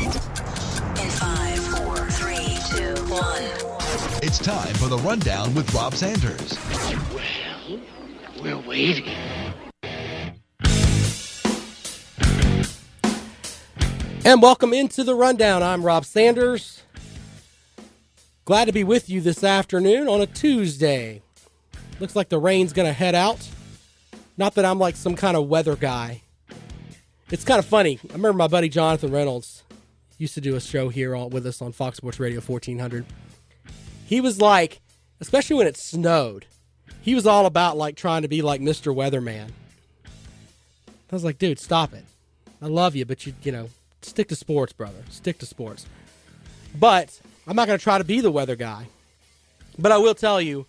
In five, four, three, two, one. It's time for the rundown with Rob Sanders. Well, we're waiting. And welcome into the rundown. I'm Rob Sanders. Glad to be with you this afternoon on a Tuesday. Looks like the rain's going to head out. Not that I'm like some kind of weather guy. It's kind of funny. I remember my buddy Jonathan Reynolds used to do a show here all, with us on Fox Sports Radio 1400. He was like, especially when it snowed, he was all about like trying to be like Mr. Weatherman. I was like, dude, stop it. I love you, but you, you know, stick to sports, brother. Stick to sports. But I'm not going to try to be the weather guy. But I will tell you,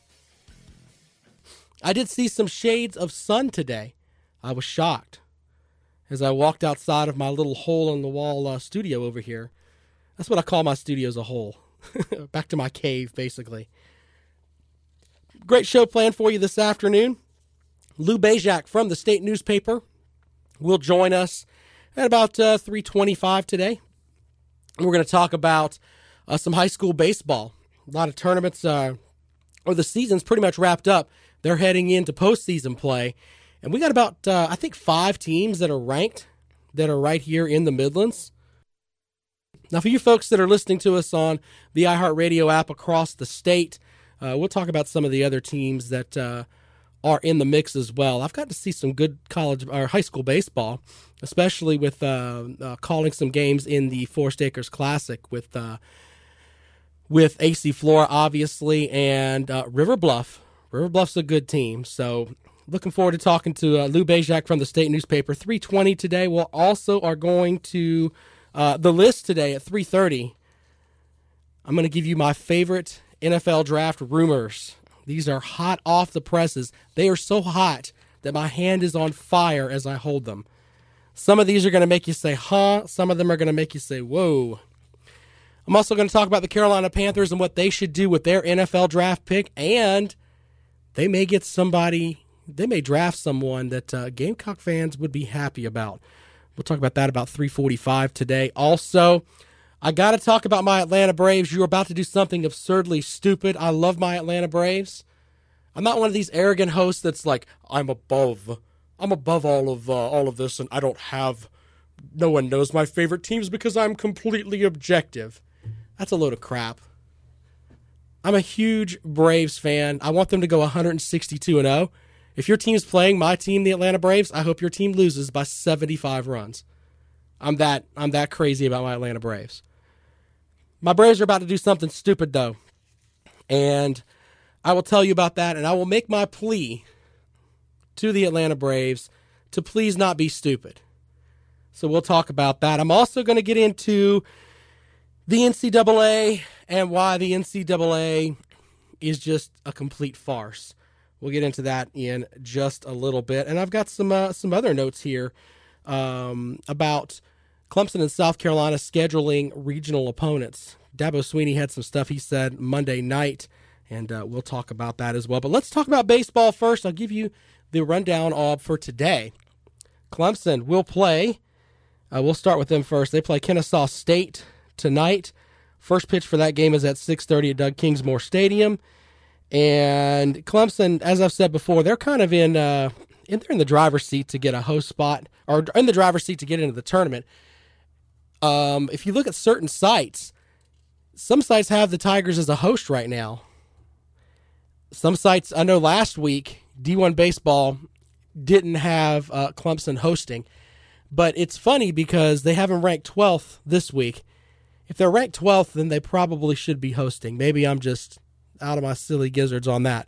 I did see some shades of sun today. I was shocked as I walked outside of my little hole in the wall uh, studio over here. That's what I call my studio as a hole. Back to my cave, basically. Great show planned for you this afternoon. Lou Bezjak from the state newspaper will join us at about uh, 325 today. We're going to talk about uh, some high school baseball. A lot of tournaments, uh, or the season's pretty much wrapped up. They're heading into postseason play. And we got about, uh, I think, five teams that are ranked that are right here in the Midlands. Now, for you folks that are listening to us on the iHeartRadio app across the state, uh, we'll talk about some of the other teams that uh, are in the mix as well. I've got to see some good college or high school baseball, especially with uh, uh calling some games in the Forest Acres Classic with uh, with AC Flora, obviously, and uh, River Bluff. River Bluff's a good team, so looking forward to talking to uh, Lou Bezjak from the state newspaper. 320 today. We will also are going to uh, the list today at 330. I'm going to give you my favorite NFL draft rumors. These are hot off the presses. They are so hot that my hand is on fire as I hold them. Some of these are going to make you say, huh? Some of them are going to make you say, whoa. I'm also going to talk about the Carolina Panthers and what they should do with their NFL draft pick. And they may get somebody, they may draft someone that uh, Gamecock fans would be happy about. We'll talk about that about 345 today. Also, I got to talk about my Atlanta Braves. You're about to do something absurdly stupid. I love my Atlanta Braves. I'm not one of these arrogant hosts that's like, I'm above, I'm above all of uh, all of this, and I don't have. No one knows my favorite teams because I'm completely objective. That's a load of crap. I'm a huge Braves fan. I want them to go 162 and 0. If your team's playing my team, the Atlanta Braves, I hope your team loses by 75 runs. I'm that I'm that crazy about my Atlanta Braves. My Braves are about to do something stupid though. And I will tell you about that and I will make my plea to the Atlanta Braves to please not be stupid. So we'll talk about that. I'm also going to get into the NCAA and why the NCAA is just a complete farce. We'll get into that in just a little bit, and I've got some uh, some other notes here um, about Clemson and South Carolina scheduling regional opponents. Dabo Swinney had some stuff he said Monday night, and uh, we'll talk about that as well. But let's talk about baseball first. I'll give you the rundown of for today. Clemson will play. Uh, we'll start with them first. They play Kennesaw State tonight. First pitch for that game is at 6:30 at Doug Kingsmore Stadium. And Clemson, as I've said before, they're kind of in uh, in they're in the driver's seat to get a host spot or in the driver's seat to get into the tournament. Um, if you look at certain sites, some sites have the Tigers as a host right now. Some sites, I know last week, D1 Baseball didn't have uh, Clemson hosting, but it's funny because they haven't ranked 12th this week if they're ranked 12th, then they probably should be hosting. Maybe I'm just out of my silly gizzards on that.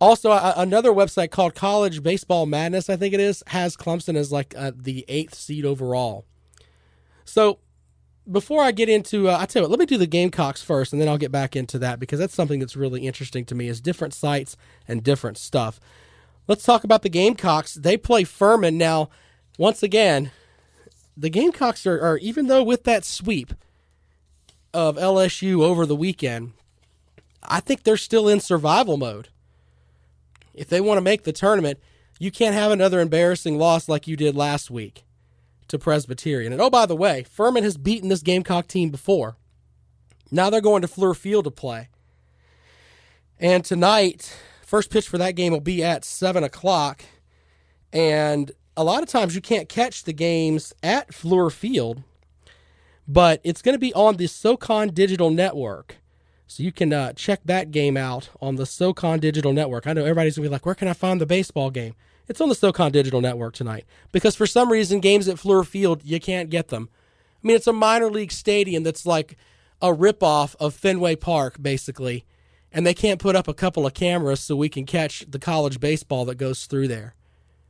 Also, uh, another website called College Baseball Madness, I think it is, has Clemson as like uh, the eighth seed overall. So before I get into, uh, I tell you what, let me do the Gamecocks first, and then I'll get back into that because that's something that's really interesting to me is different sites and different stuff. Let's talk about the Gamecocks. They play Furman now. Once again, the Gamecocks are, are even though with that sweep of LSU over the weekend, I think they're still in survival mode. If they want to make the tournament, you can't have another embarrassing loss like you did last week to Presbyterian. And oh, by the way, Furman has beaten this Gamecock team before. Now they're going to Fluor Field to play. And tonight, first pitch for that game will be at 7 o'clock. And a lot of times you can't catch the games at Fluor Field, but it's going to be on the SOCON Digital Network. So you can uh, check that game out on the SOCON Digital Network. I know everybody's going to be like, where can I find the baseball game? It's on the SOCON Digital Network tonight because for some reason, games at Fluor Field, you can't get them. I mean, it's a minor league stadium that's like a ripoff of Fenway Park, basically, and they can't put up a couple of cameras so we can catch the college baseball that goes through there.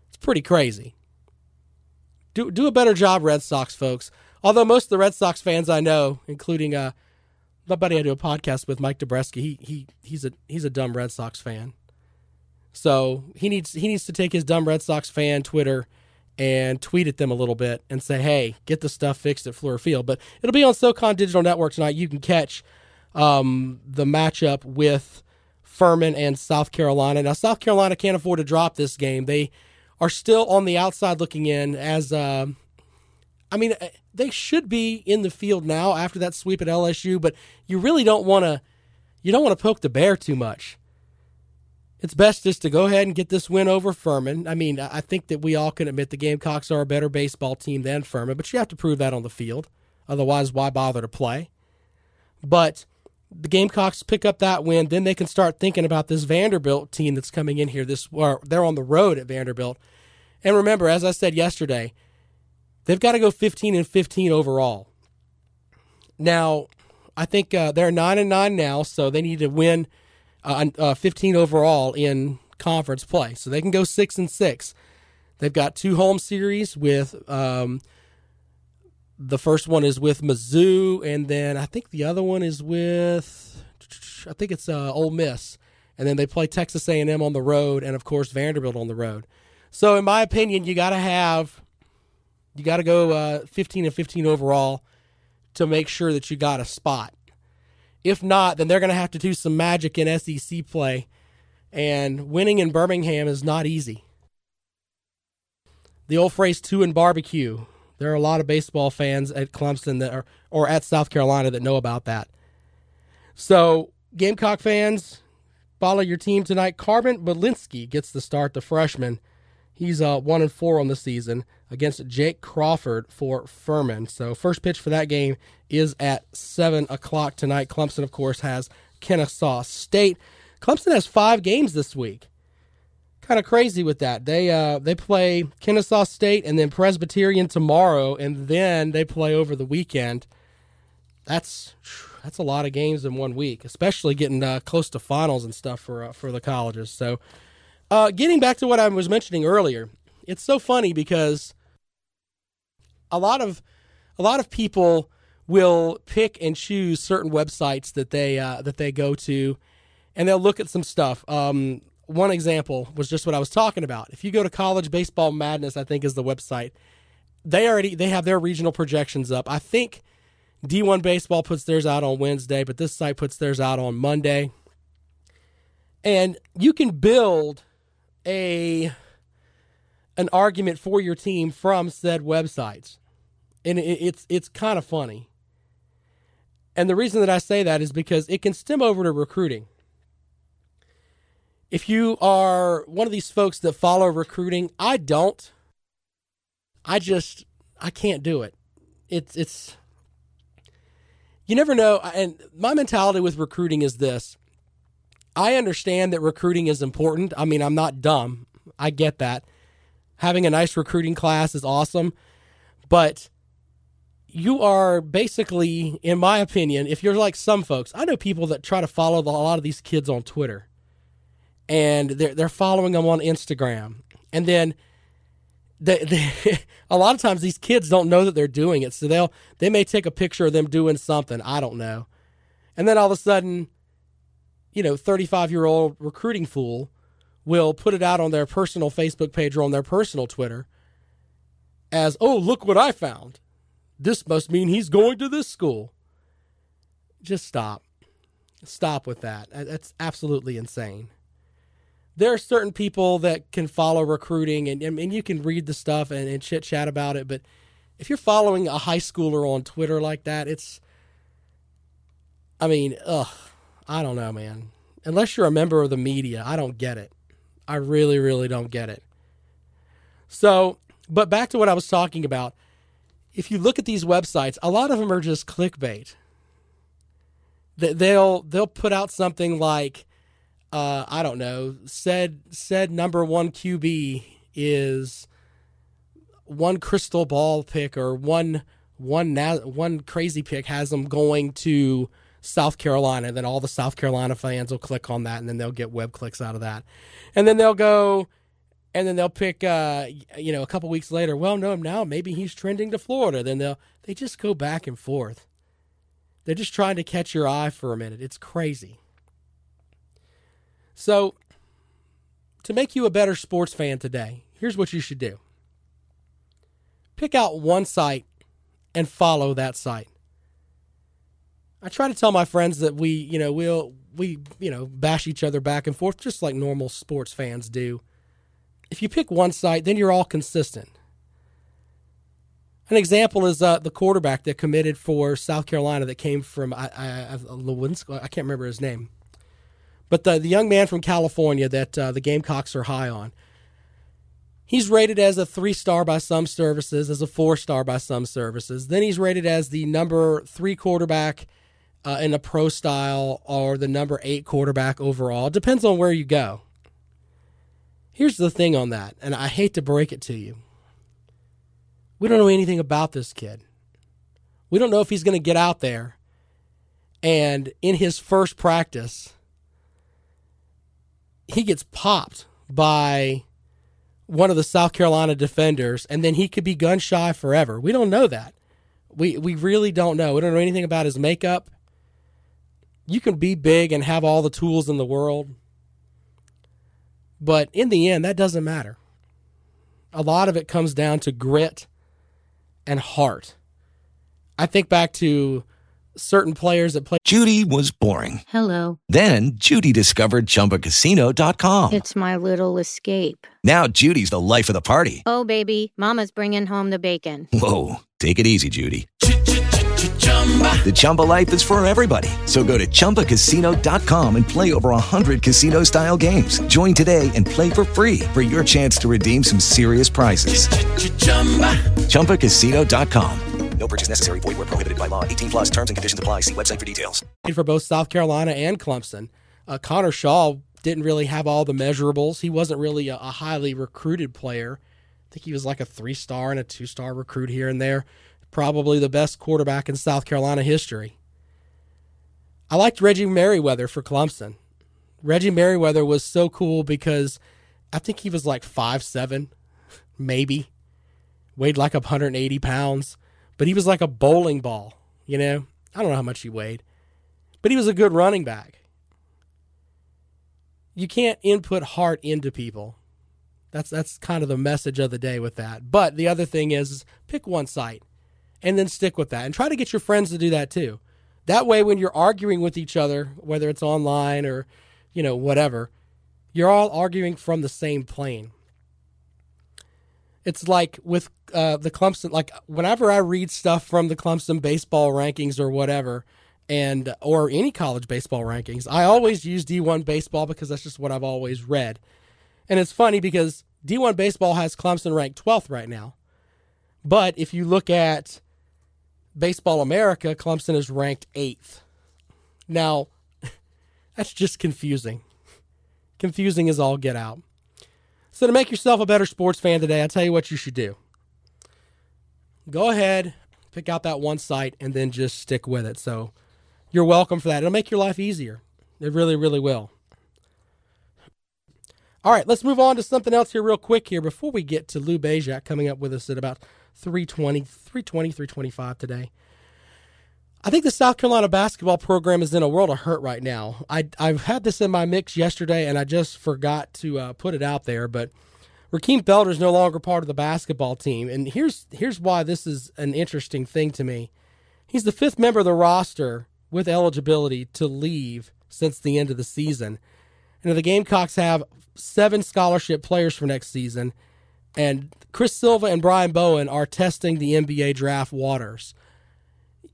It's pretty crazy. Do, do a better job, Red Sox folks. Although most of the Red Sox fans I know, including uh, my buddy I do a podcast with, Mike Dobreski, he he he's a he's a dumb Red Sox fan. So he needs he needs to take his dumb Red Sox fan Twitter and tweet at them a little bit and say, "Hey, get the stuff fixed at Fluor Field." But it'll be on SoCon Digital Network tonight. You can catch um, the matchup with Furman and South Carolina. Now, South Carolina can't afford to drop this game. They are still on the outside looking in. As uh, I mean, they should be in the field now after that sweep at LSU, but you really don't want to. You don't want to poke the bear too much it's best just to go ahead and get this win over Furman. I mean, I think that we all can admit the Gamecocks are a better baseball team than Furman, but you have to prove that on the field. Otherwise, why bother to play? But the Gamecocks pick up that win, then they can start thinking about this Vanderbilt team that's coming in here. This or they're on the road at Vanderbilt. And remember, as I said yesterday, they've got to go 15 and 15 overall. Now, I think uh, they're nine and nine now, so they need to win uh, uh, 15 overall in conference play. So they can go six and six. They've got two home series with um, the first one is with Mizzou, and then I think the other one is with I think it's uh, Ole Miss, and then they play Texas A&M on the road, and of course Vanderbilt on the road. So in my opinion, you got to have you got to go uh, 15 and 15 overall to make sure that you got a spot. If not, then they're going to have to do some magic in SEC play. And winning in Birmingham is not easy. The old phrase two and barbecue. There are a lot of baseball fans at Clemson that are or at South Carolina that know about that. So, Gamecock fans, follow your team tonight. Carmen Mlodzinski gets the start, the freshman. He's uh, one and four on the season against Jake Crawford for Furman. So first pitch for that game is at seven o'clock tonight. Clemson, of course, has Kennesaw State. Clemson has five games this week. Kind of crazy with that. They uh, they play Kennesaw State and then Presbyterian tomorrow, and then they play over the weekend. That's that's a lot of games in one week, especially getting uh, close to finals and stuff for uh, for the colleges. So uh, getting back to what I was mentioning earlier, it's so funny because a lot of a lot of people will pick and choose certain websites that they uh, that they go to, and they'll look at some stuff. Um, one example was just what I was talking about. If you go to College Baseball Madness, I think is the website. They already they have their regional projections up. I think D1 Baseball puts theirs out on Wednesday, but this site puts theirs out on Monday. And you can build a an argument for your team from said websites, and it's it's kind of funny. And the reason that I say that is because it can stem over to recruiting. If you are one of these folks that follow recruiting, I don't. I just I can't do it. It's it's you never know and my mentality with recruiting is this I understand that recruiting is important. I mean, I'm not dumb. I get that. Having a nice recruiting class is awesome. But you are basically, in my opinion, if you're like some folks, I know people that try to follow the, a lot of these kids on Twitter and they're, they're following them on Instagram. And then they, they, a lot of times these kids don't know that they're doing it, so they'll they may take a picture of them doing something. I don't know, and then all of a sudden, you know, thirty five year old recruiting fool will put it out on their personal Facebook page or on their personal Twitter as, "Oh, look what I found. This must mean he's going to this school." Just stop, stop with that. Uh, that's absolutely insane there are certain people that can follow recruiting and, and you can read the stuff and, and chit chat about it. But if you're following a high schooler on Twitter like that, it's, I mean, ugh, I don't know, man. Unless you're a member of the media, I don't get it. I really, really don't get it. So, but back to what I was talking about. If you look at these websites, a lot of them are just clickbait. They'll they'll put out something like uh, I don't know, said said number one QB is one crystal ball pick or one one one crazy pick has them going to South Carolina. Then all the South Carolina fans will click on that, and then they'll get web clicks out of that, and then they'll go. And then they'll pick, uh, you know, a couple weeks later. Well, no, now maybe he's trending to Florida. Then they'll they just go back and forth. They're just trying to catch your eye for a minute. It's crazy. So, to make you a better sports fan today, here's what you should do pick out one site and follow that site. I try to tell my friends that we, you know, we'll we, you know, bash each other back and forth just like normal sports fans do. If you pick one site, then you're all consistent. An example is uh, the quarterback that committed for South Carolina that came from I, I, Lewinsky, I can't remember his name. But the, the young man from California that uh, the Gamecocks are high on, he's rated as a three star by some services, as a four star by some services. Then he's rated as the number three quarterback uh, in a pro style or the number eight quarterback overall. It depends on where you go. Here's the thing on that, and I hate to break it to you. We don't know anything about this kid. We don't know if he's going to get out there and in his first practice he gets popped by one of the South Carolina defenders, and then he could be gun shy forever. We don't know that. We we really don't know. We don't know anything about his makeup. You can be big and have all the tools in the world, but in the end, that doesn't matter. A lot of it comes down to grit and heart. I think back to certain players that play. Judy was boring. Hello. Then Judy discovered ChumbaCasino.com. It's my little escape. Now Judy's the life of the party. Oh baby, Mama's bringing home the bacon. Whoa, take it easy, Judy. The Chumba life is for everybody. So go to ChumbaCasino.com and play over 100 casino style games. Join today and play for free for your chance to redeem some serious prizes. ChumbaCasino.com. No purchase necessary. Void where prohibited by law. 18 plus terms and conditions apply. See website for details. For both South Carolina and Clemson, uh, Connor Shaw didn't really have all the measurables. He wasn't really a, a highly recruited player. I think he was like a three star and a two star recruit here and there. Probably the best quarterback in South Carolina history. I liked Reggie Merriweather for Clemson. Reggie Merriweather was so cool because I think he was like five seven, maybe. Weighed like 180 pounds but he was like a bowling ball, you know? I don't know how much he weighed, but he was a good running back. You can't input heart into people. That's that's kind of the message of the day with that. But the other thing is, is pick one site and then stick with that and try to get your friends to do that too. That way when you're arguing with each other, whether it's online or, you know, whatever, you're all arguing from the same plane. It's like with uh, the Clemson, like whenever I read stuff from the Clemson baseball rankings or whatever, and or any college baseball rankings, I always use D1 baseball because that's just what I've always read. And it's funny because D1 baseball has Clemson ranked 12th right now. But if you look at Baseball America, Clemson is ranked 8th. Now, that's just confusing. Confusing is all get out. So, to make yourself a better sports fan today, I'll tell you what you should do. Go ahead, pick out that one site, and then just stick with it. So, you're welcome for that. It'll make your life easier. It really, really will. All right, let's move on to something else here real quick here before we get to Lou Bezjak coming up with us at about 320, 320, 325 today. I think the South Carolina basketball program is in a world of hurt right now. I, I've had this in my mix yesterday, and I just forgot to uh, put it out there. But Rakym Felder is no longer part of the basketball team, and here's here's why this is an interesting thing to me. He's the fifth member of the roster with eligibility to leave since the end of the season. And the Gamecocks have seven scholarship players for next season, and Chris Silva and Brian Bowen are testing the NBA draft waters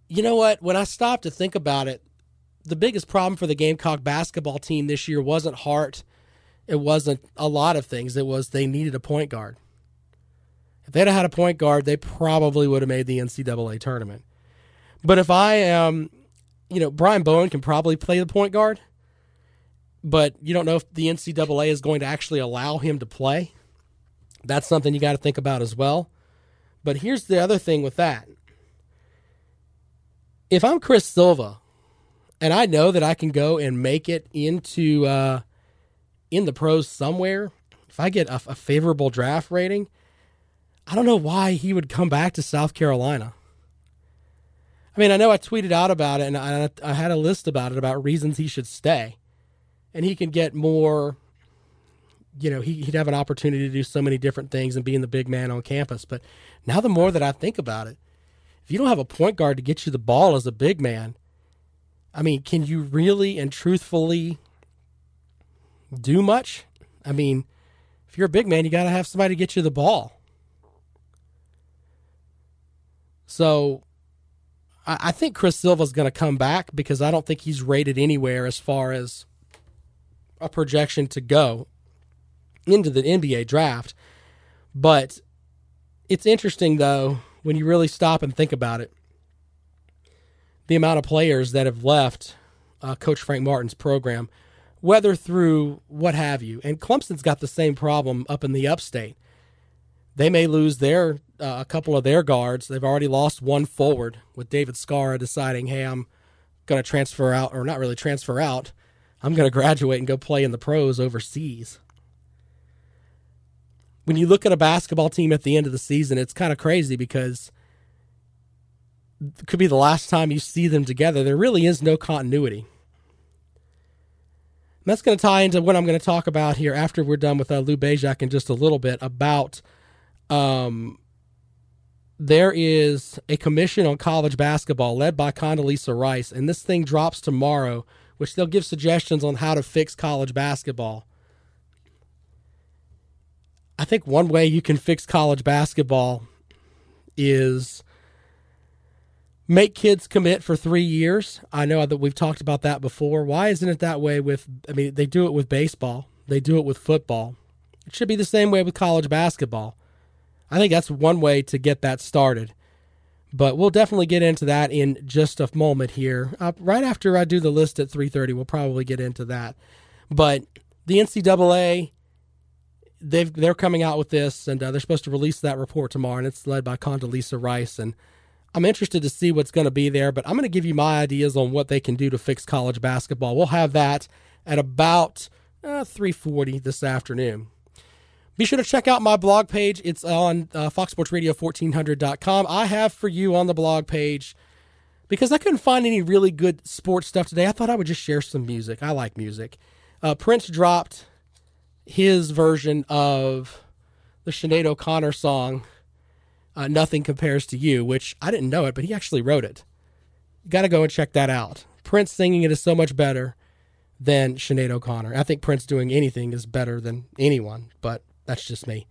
you know what? When I stopped to think about it, the biggest problem for the Gamecock basketball team this year wasn't Hart. It wasn't a lot of things. It was they needed a point guard. If they'd had a point guard, they probably would have made the NCAA tournament. But if I am, you know, Brian Bowen can probably play the point guard, but you don't know if the NCAA is going to actually allow him to play. That's something you got to think about as well. But here's the other thing with that if I'm Chris Silva and I know that I can go and make it into uh, in the pros somewhere, if I get a, a favorable draft rating, I don't know why he would come back to South Carolina. I mean, I know I tweeted out about it and I, I had a list about it about reasons he should stay. And he can get more, you know, he, would have an opportunity to do so many different things and being the big man on campus. But now the more that I think about it, if you don't have a point guard to get you the ball as a big man, I mean, can you really and truthfully do much? I mean, if you're a big man, you got to have somebody to get you the ball. So I, I think Chris Silva's going to come back because I don't think he's rated anywhere as far as a projection to go into the NBA draft. But it's interesting, though, when you really stop and think about it, the amount of players that have left uh, Coach Frank Martin's program, whether through what have you. And Clemson's got the same problem up in the upstate. They may lose their uh, a couple of their guards. They've already lost one forward with David Skara deciding, hey, I'm going to transfer out, or not really transfer out. I'm going to graduate and go play in the pros overseas when you look at a basketball team at the end of the season, it's kind of crazy because it could be the last time you see them together. There really is no continuity. And that's going to tie into what I'm going to talk about here after we're done with uh, Lou Bezjak in just a little bit about um, there is a commission on college basketball led by Condoleezza Rice, and this thing drops tomorrow, which they'll give suggestions on how to fix college basketball. I think one way you can fix college basketball is make kids commit for three years. I know that we've talked about that before. Why isn't it that way with, I mean, they do it with baseball, they do it with football. It should be the same way with college basketball. I think that's one way to get that started. But we'll definitely get into that in just a moment here. Uh, right after I do the list at 3:30, we'll probably get into that. But the NCAA they've they're coming out with this, and uh, they're supposed to release that report tomorrow, and it's led by Condoleezza Rice. And I'm interested to see what's going to be there, but I'm going to give you my ideas on what they can do to fix college basketball. We'll have that at about uh, 3:40 this afternoon. Be sure to check out my blog page. It's on uh, FoxSportsRadio1400.com. I have for you on the blog page because I couldn't find any really good sports stuff today. I thought I would just share some music. I like music. Uh, Prince dropped his version of the Sinead O'Connor song, uh, Nothing Compares to You, which I didn't know it, but he actually wrote it. You got to go and check that out. Prince singing it is so much better than Sinead O'Connor. I think Prince doing anything is better than anyone, but that's just me.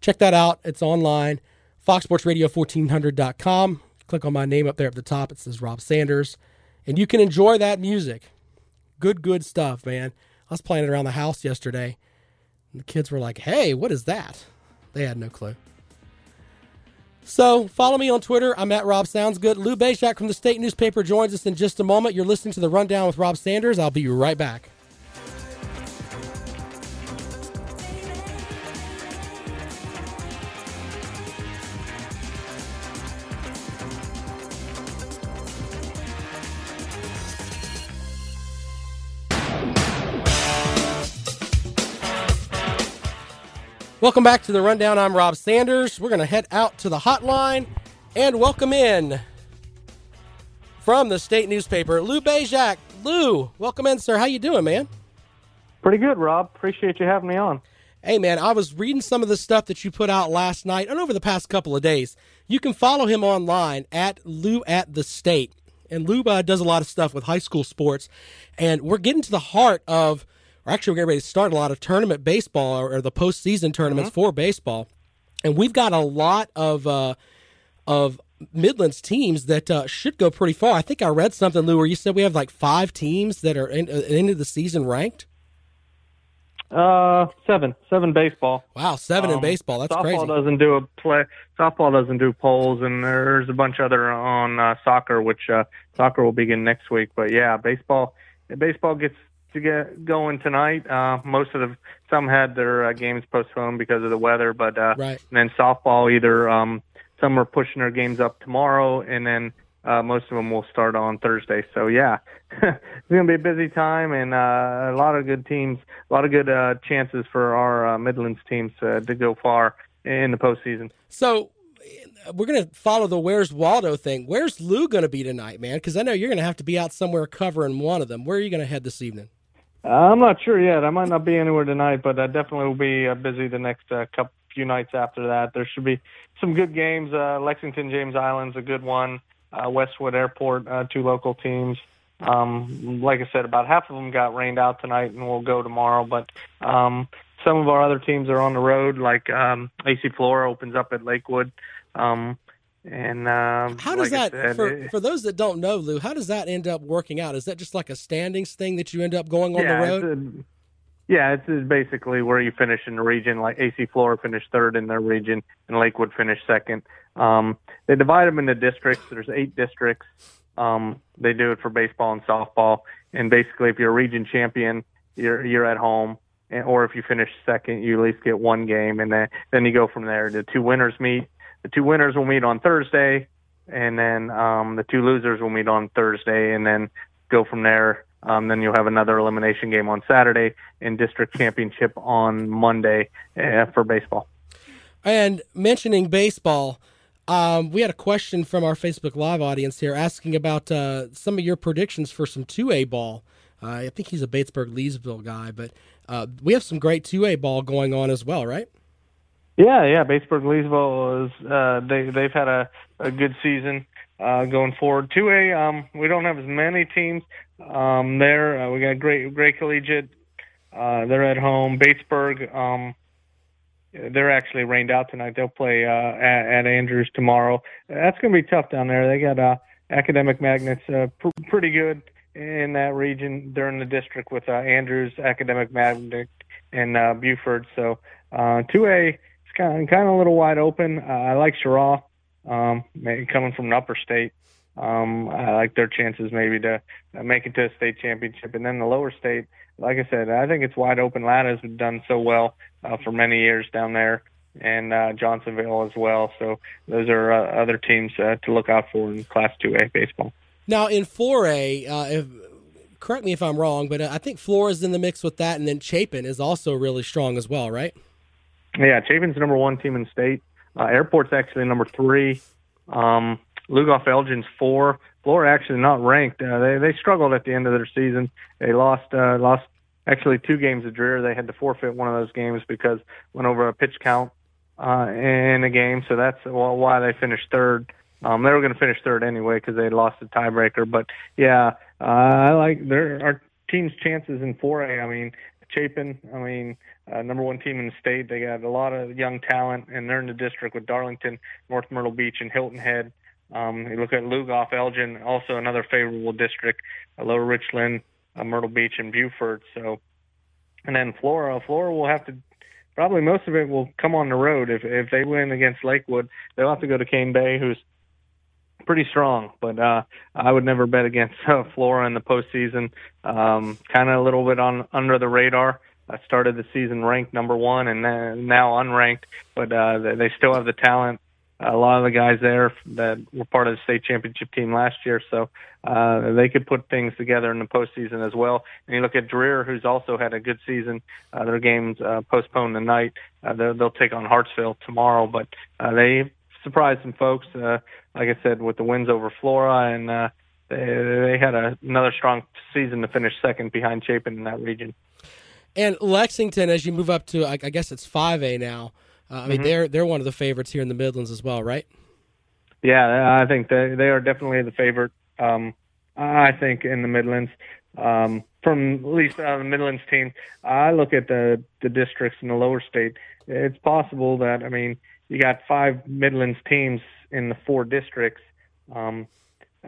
Check that out. It's online. FoxSportsRadio1400.com. Click on my name up there at the top. It says Rob Sanders. And you can enjoy that music. Good, good stuff, man. I was playing it around the house yesterday the kids were like, hey, what is that? They had no clue. So follow me on Twitter. I'm at Rob Sounds Good. Lou Bezjak from the state newspaper joins us in just a moment. You're listening to the rundown with Rob Sanders. I'll be right back. Welcome back to the rundown. I'm Rob Sanders. We're going to head out to the hotline and welcome in from the state newspaper, Lou Bezjak. Lou, welcome in, sir. How you doing, man? Pretty good, Rob. Appreciate you having me on. Hey, man, I was reading some of the stuff that you put out last night and over the past couple of days. You can follow him online at Lou at the State. And Lou uh, does a lot of stuff with high school sports. And we're getting to the heart of or actually we're getting ready to start a lot of tournament baseball or, or the postseason tournaments mm-hmm. for baseball, and we've got a lot of uh, of Midlands teams that uh, should go pretty far. I think I read something, Lou, where you said we have like five teams that are in, uh, into the season ranked. Uh, seven, seven baseball. Wow, seven um, in baseball. That's softball crazy. Softball doesn't do a play. Softball doesn't do polls, and there's a bunch other on uh, soccer, which uh, soccer will begin next week. But yeah, baseball. Baseball gets to get going tonight. Uh, most of the some had their uh, games postponed because of the weather, but uh, right. and then softball either um, some are pushing their games up tomorrow, and then uh, most of them will start on Thursday. So yeah, it's gonna be a busy time and uh, a lot of good teams, a lot of good uh, chances for our uh, Midlands teams uh, to go far in the postseason. So we're going to follow the Where's Waldo thing. Where's Lou going to be tonight, man? Because I know you're going to have to be out somewhere covering one of them. Where are you going to head this evening? I'm not sure yet. I might not be anywhere tonight, but I definitely will be uh, busy the next uh, couple few nights after that. There should be some good games. Uh, Lexington James Island's a good one. Uh, Westwood Airport, uh, two local teams. Um, like I said, about half of them got rained out tonight, and we'll go tomorrow. But um, some of our other teams are on the road. Like um, AC Flora opens up at Lakewood. Um, and um, how does like that said, for, it, for those that don't know, Lou? How does that end up working out? Is that just like a standings thing that you end up going on yeah, the road? It's a, yeah, it's, basically where you finish in the region. Like AC Flora finished third in their region, and Lakewood finished second. Um, they divide them into districts. There's eight districts. Um, they do it for baseball and softball. And basically, if you're a region champion, you're you're at home. And, or if you finish second, you at least get one game, and then then you go from there. The two winners meet the two winners will meet on Thursday, and then um, the two losers will meet on Thursday, and then go from there. Um, then you'll have another elimination game on Saturday and district championship on Monday uh, for baseball. And mentioning baseball, um, we had a question from our Facebook Live audience here asking about uh, some of your predictions for some 2A ball. Uh, I think he's a Batesburg Leesville guy, but uh, we have some great 2A ball going on as well, right? Yeah, yeah. Batesburg Leesville is uh, they they've had a, a good season uh, going forward. Two A, um, we don't have as many teams um, there. Uh, we got great Gray Collegiate. Uh, they're at home. Batesburg, um, they're actually rained out tonight. They'll play uh, at, at Andrews tomorrow. That's going to be tough down there. They got uh, academic magnets uh, pr- pretty good in that region. They're in the district with uh, Andrews, academic magnet, and uh, Buford. So uh, 2A kind of, kind of a little wide open. Uh, I like Cheraw, um, coming from an upper state. Um, I like their chances maybe to make it to a state championship. And then the lower state, like I said, I think it's wide open. Latta's done so well uh, for many years down there, and uh, Johnsonville as well. So those are uh, other teams uh, to look out for in Class 2A baseball. Now in 4A, uh, if, correct me if I'm wrong, but uh, I think Flora's in the mix with that, and then Chapin is also really strong as well, right? Yeah, Chapin's number one team in state. Uh, Airport's actually number three. Um, Lugoff Elgin's four. Flora actually not ranked. Uh, they they struggled at the end of their season. They lost uh, lost actually two games of Dreher. They had to forfeit one of those games because went over a pitch count uh, in a game. So that's why they finished third. Um, they were going to finish third anyway because they lost the tiebreaker. But yeah, uh, I like their our team's chances in 4A. I mean, Chapin. I mean, uh, number one team in the state. They got a lot of young talent, and they're in the district with Darlington, North Myrtle Beach, and Hilton Head. Um, you look at Lugoff, Elgin, also another favorable district, uh, Lower Richland, uh, Myrtle Beach, and Beaufort. So, and then Flora. Flora will have to probably most of it will come on the road. If if they win against Lakewood, they'll have to go to Cane Bay, who's pretty strong. But uh, I would never bet against uh, Flora in the postseason. Um, kind of a little bit on under the radar. I started the season ranked number one and now unranked, but uh, they still have the talent a lot of the guys there that were part of the state championship team last year, so uh, they could put things together in the postseason as well. And you look at Dreher, who's also had a good season. Uh, their games uh, postponed tonight. Uh, they'll, take on Hartsville tomorrow, but uh, they surprised some folks. Uh, like I said, with the wins over Flora, and uh, they, they had a, another strong season to finish second behind Chapin in that region. And Lexington, as you move up to, I, I guess it's five A now. Uh, I mean, Mhm. they're they're one of the favorites here in the Midlands as well, right? Yeah, I think they they are definitely the favorite. Um, I think in the Midlands, um, from at least uh, the Midlands team, I look at the the districts in the lower state. It's possible that I mean you got five Midlands teams in the four districts. Um,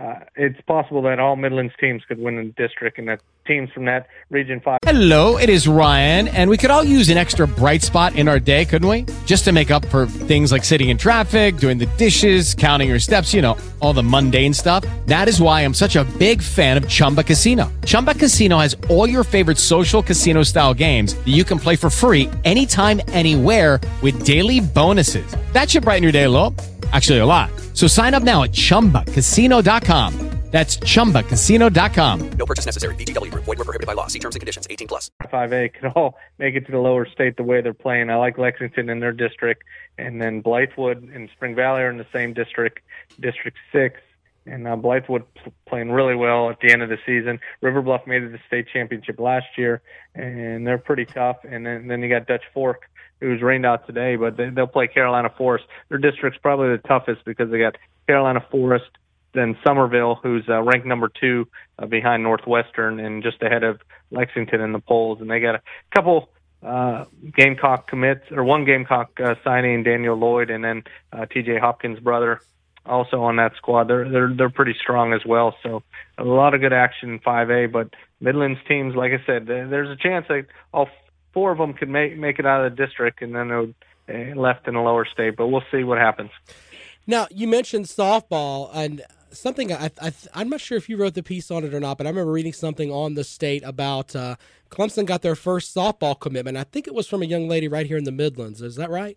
uh, it's possible that all Midlands teams could win the district, and that teams from that region five. Hello, it is Ryan, and we could all use an extra bright spot in our day, couldn't we? Just to make up for things like sitting in traffic, doing the dishes, counting your steps, you know, all the mundane stuff. That is why I'm such a big fan of Chumba Casino. Chumba Casino has all your favorite social casino style games that you can play for free anytime, anywhere with daily bonuses. That should brighten your day a little. Actually, a lot. So sign up now at chumbacasino.com. That's chumbacasino.com. No purchase necessary. VGW Group. Void were prohibited by law. See terms and conditions. 18 plus. 5A could all make it to the lower state the way they're playing. I like Lexington in their district, and then Blythewood and Spring Valley are in the same district, District 6. And uh, Blythewood p- playing really well at the end of the season. River Bluff made it to the state championship last year, and they're pretty tough. And then, then you got Dutch Fork, who's rained out today, but they, they'll play Carolina Forest. Their district's probably the toughest because they got Carolina Forest, then Summerville, who's uh, ranked number two uh, behind Northwestern and just ahead of Lexington in the polls. And they got a couple uh, Gamecock commits, or one Gamecock uh, signing, Daniel Lloyd, and then uh, T.J. Hopkins' brother, also on that squad. They're they're they're pretty strong as well. So a lot of good action in 5A. But Midlands teams, like I said, there's a chance that all four of them could make make it out of the district, and then they're uh, left in a lower state. But we'll see what happens. Now you mentioned softball and something. I, I I'm not sure if you wrote the piece on it or not, but I remember reading something on the state about uh, Clemson got their first softball commitment. I think it was from a young lady right here in the Midlands. Is that right?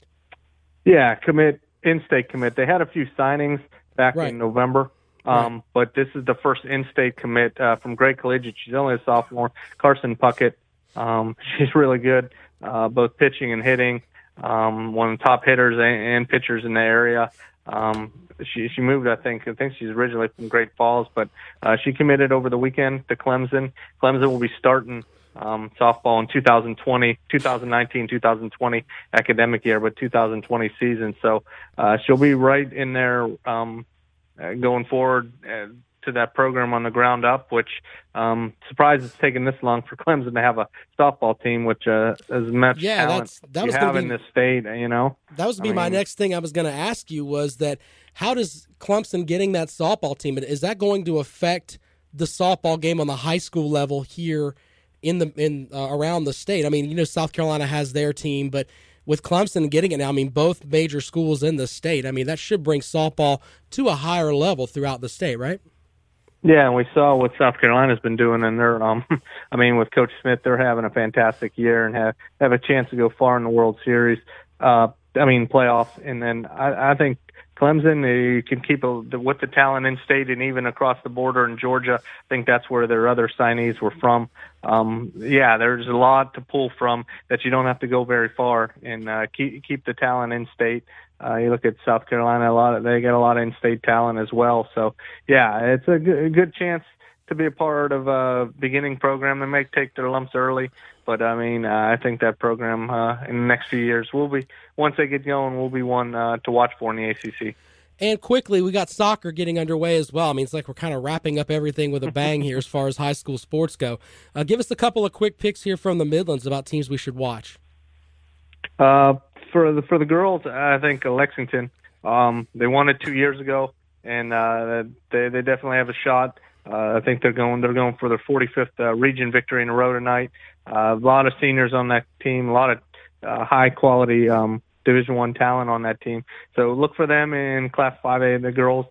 Yeah, commit in-state commit. They had a few signings back Right. in November, um, but this is the first in-state commit uh, from Gray Collegiate. She's only a sophomore. Carson Puckett. Um, she's really good, uh, both pitching and hitting. Um, one of the top hitters and, and pitchers in the area. Um, she she moved, I think. I think she's originally from Great Falls, but uh, she committed over the weekend to Clemson. Clemson will be starting um, softball in 2020, 2019, 2020 academic year, but 2020 season. So uh, she'll be right in there um, uh, going forward uh, to that program on the ground up. Which um, surprised it's taken this long for Clemson to have a softball team, which uh, as much Yeah, talent that's- that was have be- in this state. You know, That was be I my mean- next thing I was going to ask you was that how does Clemson getting that softball team is that going to affect the softball game on the high school level here in the in uh, around the state? I mean, you know, South Carolina has their team, but with Clemson getting it now, I mean, both major schools in the state. I mean, that should bring softball to a higher level throughout the state, right? Yeah, and we saw what South Carolina's been doing, and they're, um, I mean, with Coach Smith, they're having a fantastic year and have have a chance to go far in the World Series. Uh, I mean, playoffs, and then I, I think Clemson, you can keep a, the, with the talent in state and even across the border in Georgia. I think that's where their other signees were from. Um, yeah, there's a lot to pull from that you don't have to go very far and uh, keep keep the talent in state. Uh, you look at South Carolina, a lot of, they get a lot of in-state talent as well. So yeah, it's a good, a good chance to be a part of a beginning program. They may take their lumps early, but I mean, uh, I think that program uh, in the next few years will be once they get going, will be one uh, to watch for in the ACC. And quickly, we got soccer getting underway as well. I mean, it's like we're kind of wrapping up everything with a bang here as far as high school sports go. Uh, give us a couple of quick picks here from the Midlands about teams we should watch. For the for the girls, I think uh, Lexington. Um, they won it two years ago, and uh, they they definitely have a shot. Uh, I think they're going they're going for their 45th uh, region victory in a row tonight. Uh, a lot of seniors on that team, a lot of uh, high quality um, Division One talent on that team. So look for them in Class 5A, the girls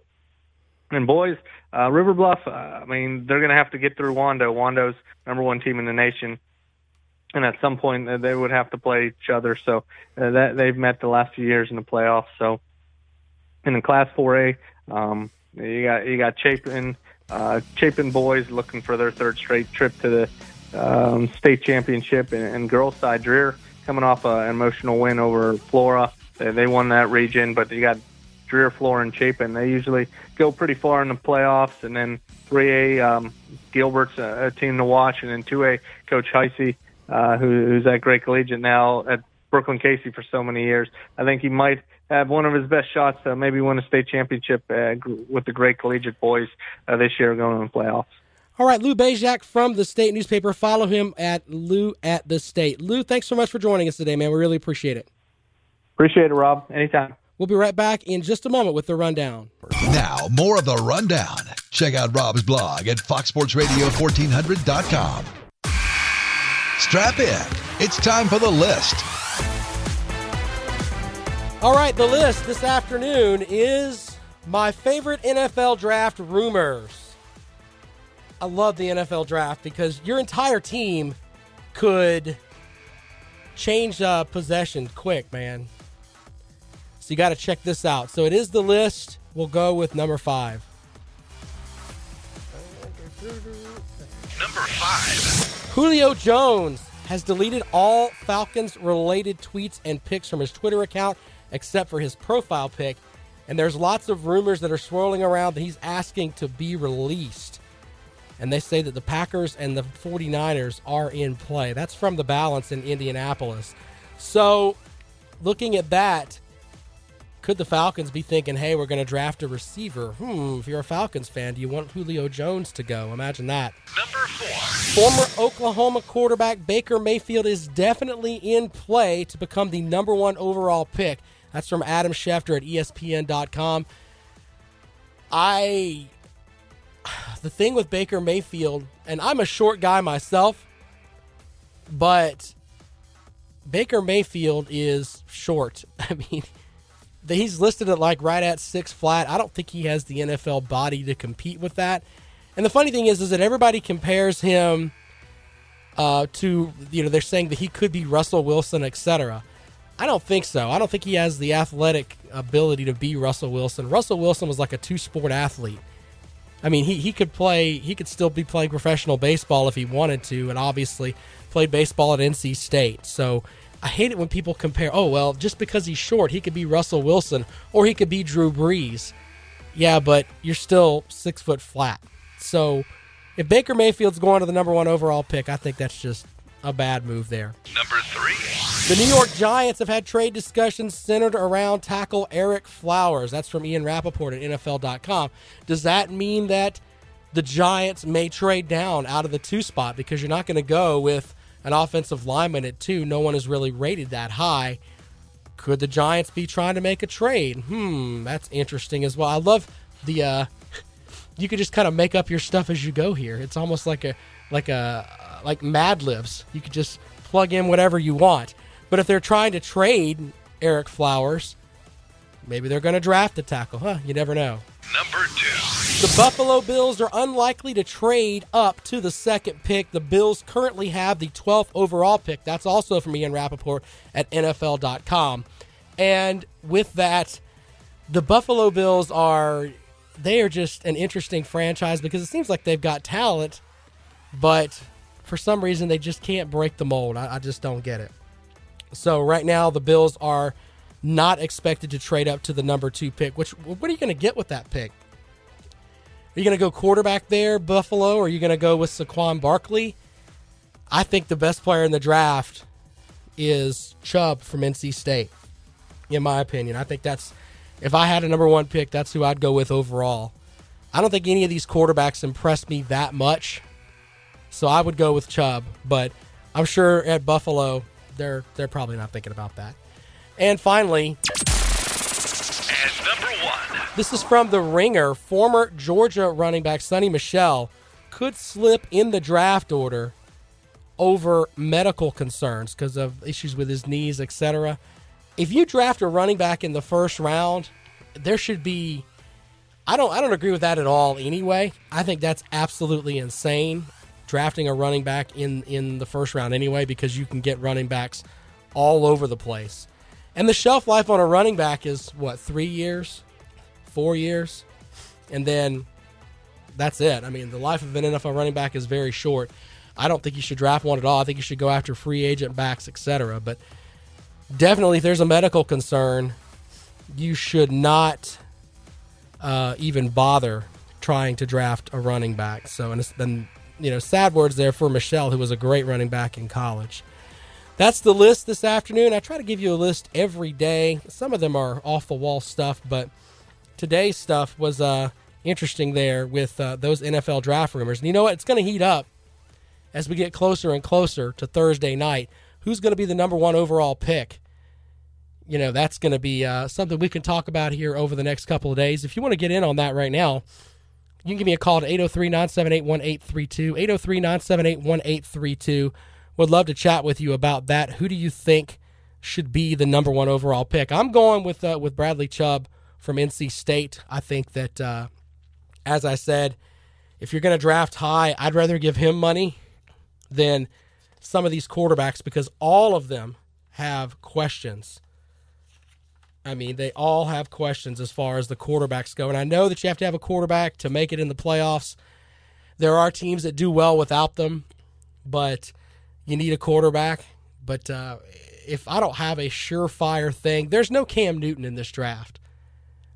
and boys. Uh, River Bluff. Uh, I mean, they're going to have to get through Wando. Wando's number one team in the nation and at some point uh, they would have to play each other. So uh, that they've met the last few years in the playoffs. So in the Class 4A, um, you got you got Chapin uh, Chapin boys looking for their third straight trip to the um, state championship, and, and girls side Dreher coming off a, an emotional win over Flora. They, they won that region, but you got Dreher, Flora, and Chapin. They usually go pretty far in the playoffs, and then 3A um, Gilbert's a, a team to watch, and then 2A Coach Heisey, uh, who, who's at Gray Collegiate now at Brooklyn Casey for so many years. I think he might have one of his best shots to maybe win a state championship uh, with the Gray Collegiate boys uh, this year going in the playoffs. All right, Lou Bezjak from the State newspaper. Follow him at Lou at the State. Lou, thanks so much for joining us today, man. We really appreciate it. Appreciate it, Rob. Anytime. We'll be right back in just a moment with the rundown. Now, more of the rundown. Check out Rob's blog at foxsportsradio1400.com. Strap in. It's time for the list. All right, the list this afternoon is my favorite NFL draft rumors. I love the NFL draft because your entire team could change uh, possession quick, man. So you got to check this out. So it is the list. We'll go with number five. Number five. Julio Jones has deleted all Falcons related tweets and pics from his Twitter account except for his profile pic. And there's lots of rumors that are swirling around that he's asking to be released. And they say that the Packers and the 49ers are in play. That's from the balance in Indianapolis. So, looking at that, could the Falcons be thinking, hey, we're going to draft a receiver? Hmm, if you're a Falcons fan, do you want Julio Jones to go? Imagine that. Number four. Former Oklahoma quarterback Baker Mayfield is definitely in play to become the number one overall pick. That's from Adam Schefter at ESPN.com. I. The thing with Baker Mayfield, and I'm a short guy myself, but Baker Mayfield is short. I mean, he's listed at like right at six flat. I don't think he has the NFL body to compete with that. And the funny thing is, is that everybody compares him uh, to you know they're saying that he could be Russell Wilson, etc. I don't think so. I don't think he has the athletic ability to be Russell Wilson. Russell Wilson was like a two sport athlete. I mean, he, he could play, he could still be playing professional baseball if he wanted to, and obviously played baseball at NC State. So I hate it when people compare, oh, well, just because he's short, he could be Russell Wilson or he could be Drew Brees. Yeah, but you're still six foot flat. So if Baker Mayfield's going to the number one overall pick, I think that's just a bad move there. Number three. The New York Giants have had trade discussions centered around tackle Ereck Flowers. That's from Ian Rapoport at NFL.com. Does that mean that the Giants may trade down out of the two spot because you're not going to go with an offensive lineman at two? No one is really rated that high. Could the Giants be trying to make a trade? Hmm, that's interesting as well. I love the uh you could just kind of make up your stuff as you go here. It's almost like a like a like Mad Libs. You could just plug in whatever you want. But if they're trying to trade Ereck Flowers, maybe they're going to draft a tackle. Huh? You never know. Number two. The Buffalo Bills are unlikely to trade up to the second pick. The Bills currently have the 12th overall pick. That's also from Ian Rapoport at NFL.com. And with that, the Buffalo Bills are they are just an interesting franchise because it seems like they've got talent, but for some reason they just can't break the mold. I, I just don't get it. So right now the Bills are not expected to trade up to the number two pick. Which what are you going to get with that pick? Are you going to go quarterback there, Buffalo, or are you going to go with Saquon Barkley? I think the best player in the draft is Chubb from NC State. In my opinion, I think that's if I had a number one pick, that's who I'd go with overall. I don't think any of these quarterbacks impressed me that much, so I would go with Chubb. But I'm sure at Buffalo, they're they're probably not thinking about that. And finally, And number one. this is from the Ringer. Former Georgia running back Sony Michel could slip in the draft order over medical concerns because of issues with his knees, etc. If you draft a running back in the first round, there should be I don't I don't agree with that at all anyway. I think that's absolutely insane drafting a running back in in the first round anyway because you can get running backs all over the place. And the shelf life on a running back is what, 3 years? four years, and then that's it. I mean, the life of an NFL running back is very short. I don't think you should draft one at all. I think you should go after free agent backs, etc. But definitely, if there's a medical concern, you should not uh, even bother trying to draft a running back. So, and it's been you know sad words there for Michel, who was a great running back in college. That's the list this afternoon. I try to give you a list every day. Some of them are off the wall stuff, but today's stuff was uh, interesting there with uh, those NFL draft rumors. And you know what? It's going to heat up as we get closer and closer to Thursday night. Who's going to be the number one overall pick? You know, that's going to be uh, something we can talk about here over the next couple of days. If you want to get in on that right now, you can give me a call at 803 978 1832. 803 978 1832. Would love to chat with you about that. Who do you think should be the number one overall pick? I'm going with uh, with Bradley Chubb from NC State. I think that, uh, as I said, if you're going to draft high, I'd rather give him money than some of these quarterbacks because all of them have questions. I mean, they all have questions as far as the quarterbacks go. And I know that you have to have a quarterback to make it in the playoffs. There are teams that do well without them, but you need a quarterback. But uh, if I don't have a surefire thing, there's no Cam Newton in this draft.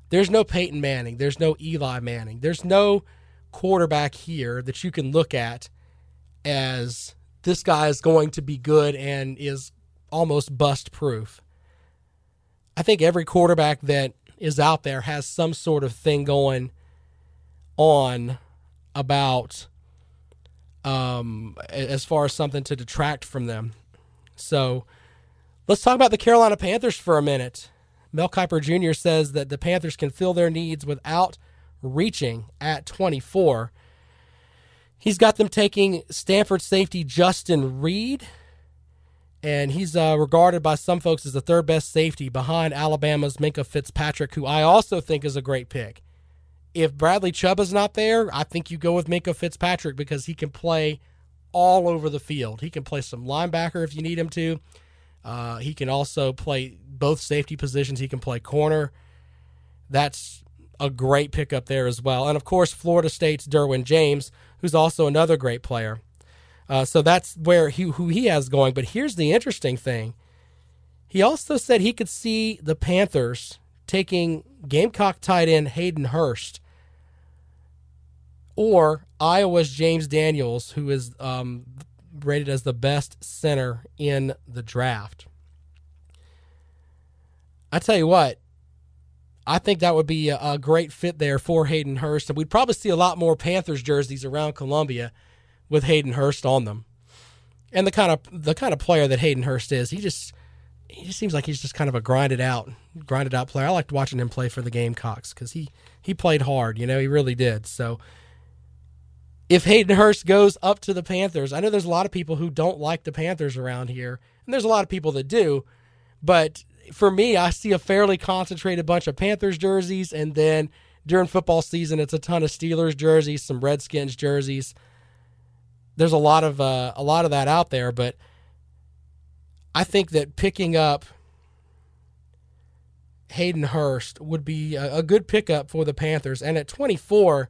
There's no Peyton Manning. There's no Eli Manning. There's no quarterback here that you can look at as this guy is going to be good and is almost bust proof. I think every quarterback that is out there has some sort of thing going on about um, as far as something to detract from them. So let's talk about the Carolina Panthers for a minute. Mel Kiper Jr. says that the Panthers can fill their needs without reaching at 24. He's got them taking Stanford safety Justin Reid, and he's uh, regarded by some folks as the third best safety behind Alabama's Minkah Fitzpatrick, who I also think is a great pick. If Bradley Chubb is not there, I think you go with Minkah Fitzpatrick because he can play all over the field. He can play some linebacker if you need him to. Uh, he can also play both safety positions. He can play corner. That's a great pickup there as well. And of course, Florida State's Derwin James, who's also another great player. Uh, so that's where he who he has going. But here's the interesting thing: he also said he could see the Panthers taking Gamecock tight end Hayden Hurst or Iowa's James Daniels, who is um, rated as the best center in the draft. I tell you what, I think that would be a, a, great fit there for Hayden Hurst, and we'd probably see a lot more Panthers jerseys around Columbia with Hayden Hurst on them. And the kind of the kind of player that Hayden Hurst is, he just he just seems like he's just kind of a grinded out, grinded out player. I liked watching him play for the Gamecocks because he he played hard, you know, he really did. So if Hayden Hurst goes up to the Panthers, I know there's a lot of people who don't like the Panthers around here, and there's a lot of people that do, but for me, I see a fairly concentrated bunch of Panthers jerseys, and then during football season, it's a ton of Steelers jerseys, some Redskins jerseys. There's a lot of uh, a lot of that out there, but I think that picking up Hayden Hurst would be a, a good pickup for the Panthers, and at 24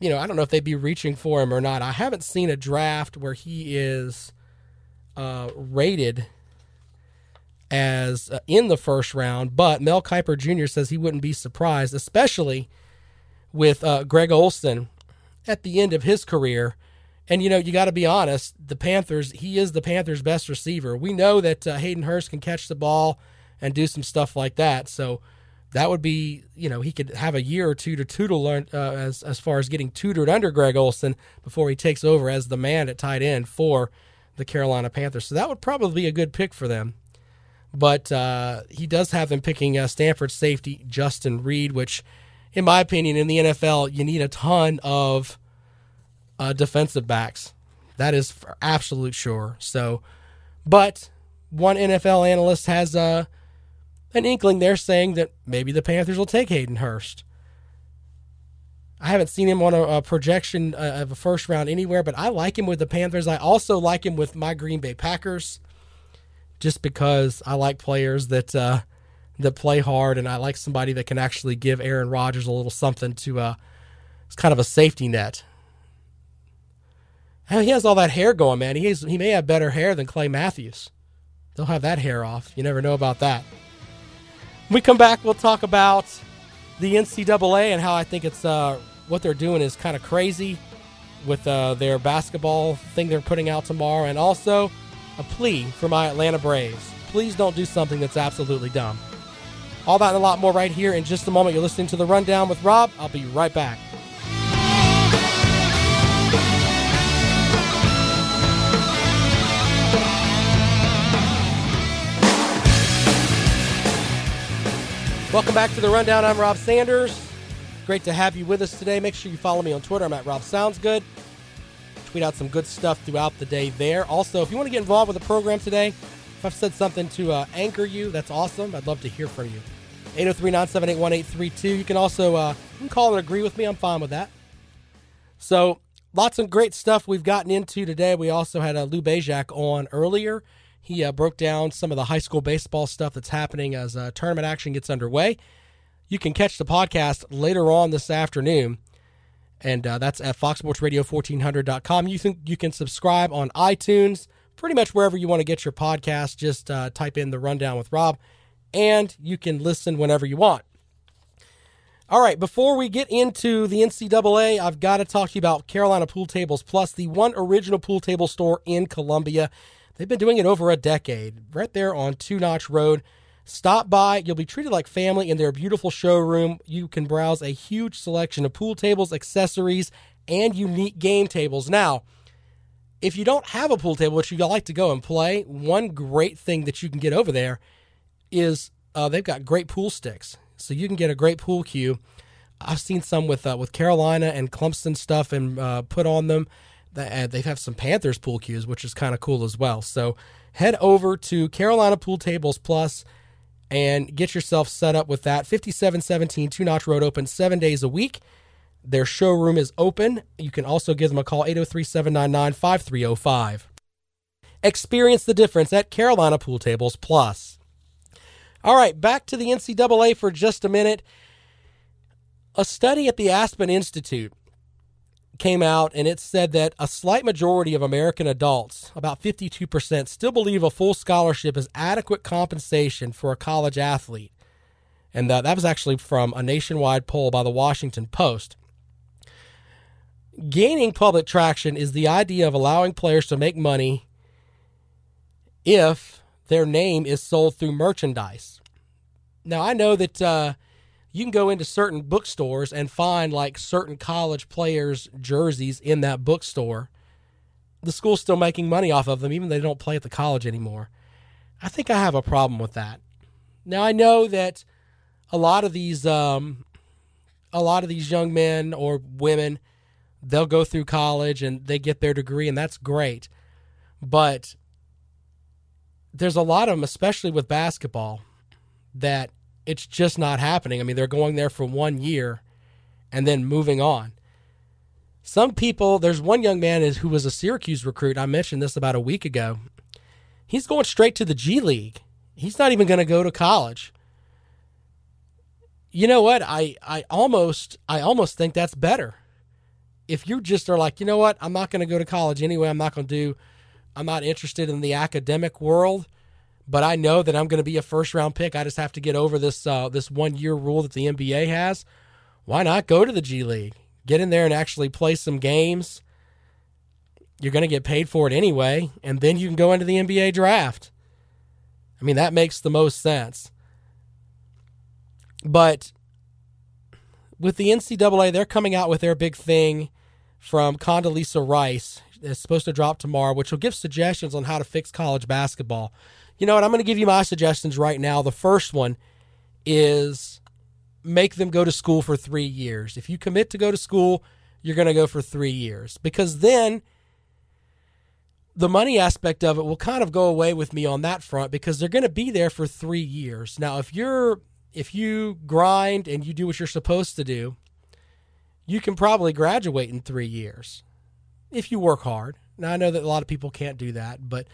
you know, I don't know if they'd be reaching for him or not. I haven't seen a draft where he is uh, rated as uh, in the first round, but Mel Kiper Jr. says he wouldn't be surprised, especially with uh, Greg Olsen at the end of his career. And you know, you got to be honest. The Panthers, he is the Panthers' best receiver. We know that uh, Hayden Hurst can catch the ball and do some stuff like that. So that would be, you know, he could have a year or two to tutor learn uh, as as far as getting tutored under Greg Olsen before he takes over as the man at tight end for the Carolina Panthers. So that would probably be a good pick for them but uh, he does have them picking uh, Stanford safety Justin Reid, which, in my opinion, in the NFL, you need a ton of uh, defensive backs. That is for absolute sure. So, but one NFL analyst has uh, an inkling there saying that maybe the Panthers will take Hayden Hurst. I haven't seen him on a, a projection uh, of a first round anywhere, but I like him with the Panthers. I also like him with my Green Bay Packers just because I like players that uh, that play hard, and I like somebody that can actually give Aaron Rodgers a little something to. Uh, it's kind of a safety net. He has all that hair going, man. He has, he may have better hair than Clay Matthews. They'll have that hair off. You never know about that. When we come back, we'll talk about the NCAA and how I think it's uh, what they're doing is kind of crazy with uh, their basketball thing they're putting out tomorrow, and also a plea for my Atlanta Braves. Please don't do something that's absolutely dumb. All that and a lot more right here in just a moment. You're listening to the Rundown with Rob. I'll be right back. Welcome back to the Rundown. I'm Rob Sanders. Great to have you with us today. Make sure you follow me on Twitter. I'm at Rob Sounds Good. Tweet out some good stuff throughout the day there. Also, if you want to get involved with the program today, if I've said something to uh, anchor you, that's awesome. I'd love to hear from you. 803 978 1832. You can also uh, you can call and agree with me. I'm fine with that. So, lots of great stuff we've gotten into today. We also had uh, Lou Bezjak on earlier. He uh, broke down some of the high school baseball stuff that's happening as uh, tournament action gets underway. You can catch the podcast later on this afternoon, and uh, that's at foxsportsradio1400.com. You can, you can subscribe on iTunes, pretty much wherever you want to get your podcast. Just uh, type in the Rundown with Rob, and you can listen whenever you want. All right, before we get into the NCAA, I've got to talk to you about Carolina Pool Tables Plus, the one original pool table store in Columbia. They've been doing it over a decade, right there on Two Notch Road. Stop by. You'll be treated like family in their beautiful showroom. You can browse a huge selection of pool tables, accessories, and unique game tables. Now, if you don't have a pool table, which you like to go and play, one great thing that you can get over there is uh, they've got great pool sticks. So you can get a great pool cue. I've seen some with uh, with Carolina and Clemson stuff and uh, put on them. They uh, they have some Panthers pool cues, which is kind of cool as well. So head over to Carolina Pool Tables Plus and get yourself set up with that. 5717 Two Notch Road open seven days a week. Their showroom is open. You can also give them a call 803 799 5305. Experience the difference at Carolina Pool Tables Plus. All right, back to the NCAA for just a minute. A study at the Aspen Institute came out and it said that a slight majority of American adults, about 52%, still believe a full scholarship is adequate compensation for a college athlete. And uh, that was actually from a nationwide poll by the Washington Post. Gaining public traction is the idea of allowing players to make money if their name is sold through merchandise. Now, I know that. Uh, you can go into certain bookstores and find like certain college players' jerseys in that bookstore. The school's still making money off of them, even though they don't play at the college anymore. I think I have a problem with that. Now I know that a lot of these, um, a lot of these young men or women, they'll go through college and they get their degree, and that's great. But there's a lot of them, especially with basketball, that it's just not happening. I mean, they're going there for one year and then moving on. Some people, there's one young man who was a Syracuse recruit. I mentioned this about a week ago. He's going straight to the G League. He's not even going to go to college. You know what? I, I almost I almost think that's better. If you just are like, you know what, I'm not going to go to college anyway. I'm not going to do. I'm not interested in the academic world but I know that I'm going to be a first round pick. I just have to get over this uh, this one year rule that the NBA has. Why not go to the G League? Get in there and actually play some games. You're going to get paid for it anyway, and then you can go into the NBA draft. I mean, that makes the most sense. But with the NCAA, they're coming out with their big thing from Condoleezza Rice. It's supposed to drop tomorrow, which will give suggestions on how to fix college basketball. You know what? I'm going to give you my suggestions right now. The first one is make them go to school for three years. If you commit to go to school, you're going to go for three years because then the money aspect of it will kind of go away with me on that front because they're going to be there for three years. Now, if you're if you grind and you do what you're supposed to do, you can probably graduate in three years if you work hard. Now, I know that a lot of people can't do that, but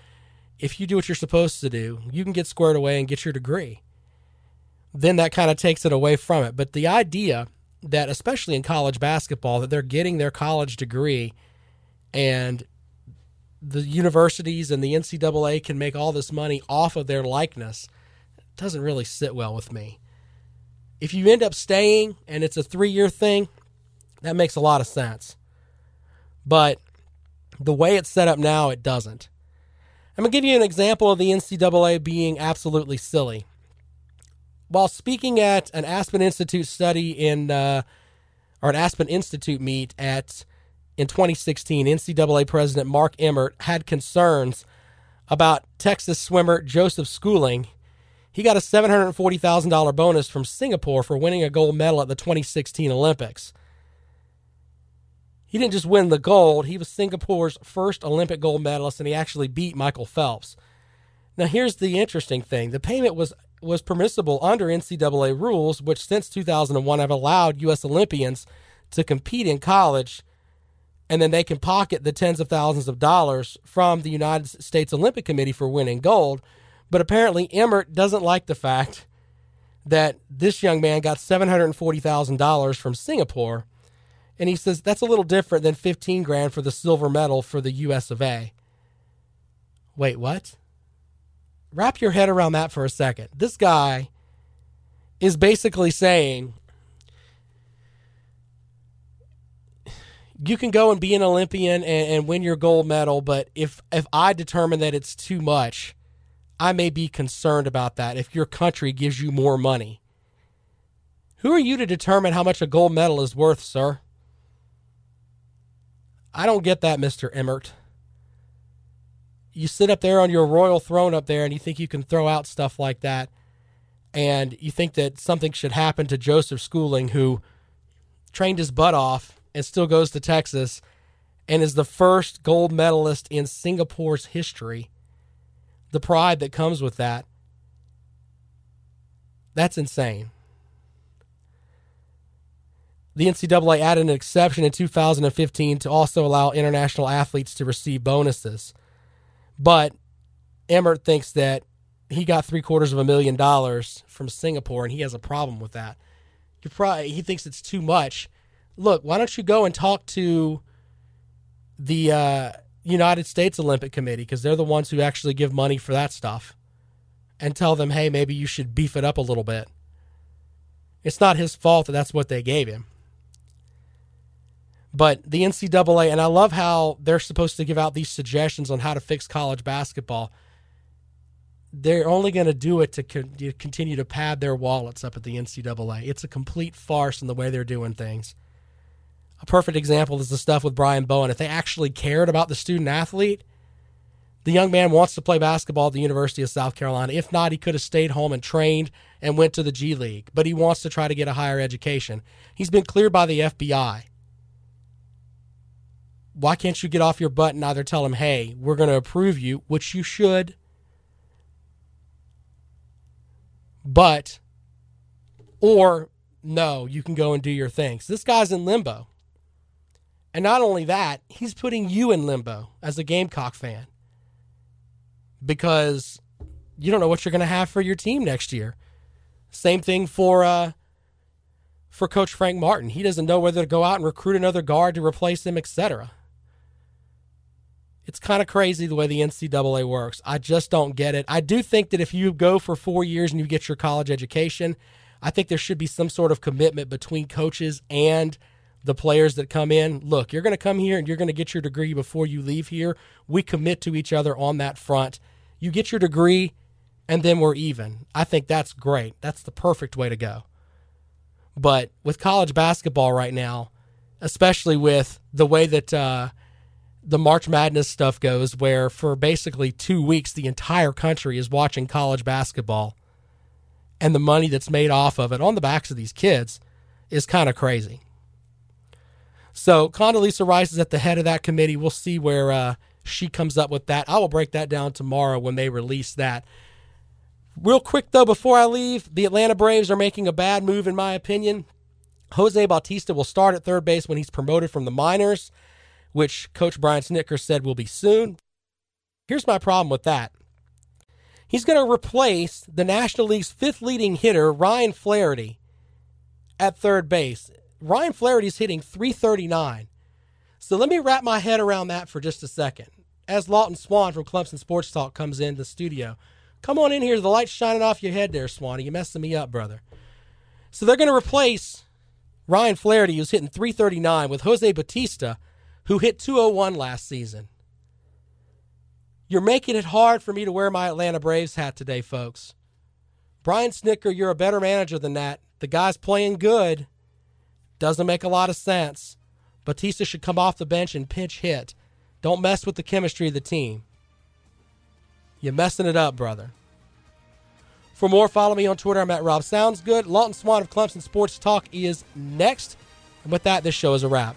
if you do what you're supposed to do, you can get squared away and get your degree. then that kind of takes it away from it. But the idea that, especially in college basketball, that they're getting their college degree and the universities and the NCAA can make all this money off of their likeness doesn't really sit well with me. If you end up staying and it's a three year thing, that makes a lot of sense. But the way it's set up now, it doesn't. I'm going to give you an example of the NCAA being absolutely silly. While speaking at an Aspen Institute study in, uh, or an Aspen Institute meet at in 2016, NCAA President Mark Emmert had concerns about Texas swimmer Joseph Schooling. He got a $740,000 bonus from Singapore for winning a gold medal at the 2016 Olympics. He didn't just win the gold, he was Singapore's first Olympic gold medalist, and he actually beat Michael Phelps. Now, here's the interesting thing the payment was, was permissible under NCAA rules, which since 2001 have allowed U.S. Olympians to compete in college, and then they can pocket the tens of thousands of dollars from the United States Olympic Committee for winning gold. But apparently, Emmert doesn't like the fact that this young man got $740,000 from Singapore and he says that's a little different than 15 grand for the silver medal for the US of A. Wait, what? Wrap your head around that for a second. This guy is basically saying you can go and be an Olympian and, and, win your gold medal, but if if I determine that it's too much, I may be concerned about that if your country gives you more money. Who are you to determine how much a gold medal is worth, sir? I don't get that, Mr. Emmert. You sit up there on your royal throne up there and you think you can throw out stuff like that. And you think that something should happen to Joseph Schooling, who trained his butt off and still goes to Texas and is the first gold medalist in Singapore's history. The pride that comes with that. That's insane. The NCAA added an exception in 2015 to also allow international athletes to receive bonuses. But Emmert thinks that he got three quarters of a million dollars from Singapore, and he has a problem with that. Probably, he thinks it's too much. Look, why don't you go and talk to the uh, United States Olympic Committee because they're the ones who actually give money for that stuff, and tell them, hey, maybe you should beef it up a little bit. It's not his fault that that's what they gave him. But the NCAA, and I love how they're supposed to give out these suggestions on how to fix college basketball. They're only going to do it to continue to pad their wallets up at the NCAA. It's a complete farce in the way they're doing things. A perfect example is the stuff with Brian Bowen. If they actually cared about the student athlete, the young man wants to play basketball at the University of South Carolina. If not, he could have stayed home and trained and went to the G League, but he wants to try to get a higher education. He's been cleared by the FBI why can't you get off your butt and either tell them, hey, we're going to approve you, which you should, but, or no, you can go and do your things. This guy's in limbo. And not only that, he's putting you in limbo as a Gamecock fan because you don't know what you're going to have for your team next year. Same thing for uh, for Coach Frank Martin. He doesn't know whether to go out and recruit another guard to replace him, etc. It's kind of crazy the way the NCAA works. I just don't get it. I do think that if you go for four years and you get your college education, I think there should be some sort of commitment between coaches and the players that come in. Look, you're going to come here and you're going to get your degree before you leave here. We commit to each other on that front. You get your degree, and then we're even. I think that's great. That's the perfect way to go. But with college basketball right now, especially with the way that uh, the March Madness stuff goes, where for basically two weeks, the entire country is watching college basketball. And the money that's made off of it on the backs of these kids is kind of crazy. So Condoleezza Rice is at the head of that committee. We'll see where uh, she comes up with that. I will break that down tomorrow when they release that. Real quick, though, before I leave, the Atlanta Braves are making a bad move, in my opinion. Jose Bautista will start at third base when he's promoted from the minors which Coach Brian Snitker said will be soon. Here's my problem with that. He's going to replace the National League's fifth leading hitter, Ryan Flaherty, at third base. Ryan Flaherty's hitting 339. So let me wrap my head around that for just a second. As Lawton Swan from Clemson Sports Talk comes in the studio, come on in here. The light's shining off your head there, Swanee. You're messing me up, brother. So they're going to replace Ryan Flaherty, who's hitting 339, with Jose Bautista, who hit 201 last season. You're making it hard for me to wear my Atlanta Braves hat today, folks. Brian Snitker, you're a better manager than that. The guy's playing good. Doesn't make a lot of sense. Bautista should come off the bench and pinch hit. Don't mess with the chemistry of the team. You're messing it up, brother. For more, follow me on Twitter. I'm at Rob Sounds Good. Lawton Swan of Clemson Sports Talk is next. And with that, this show is a wrap.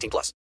18 plus.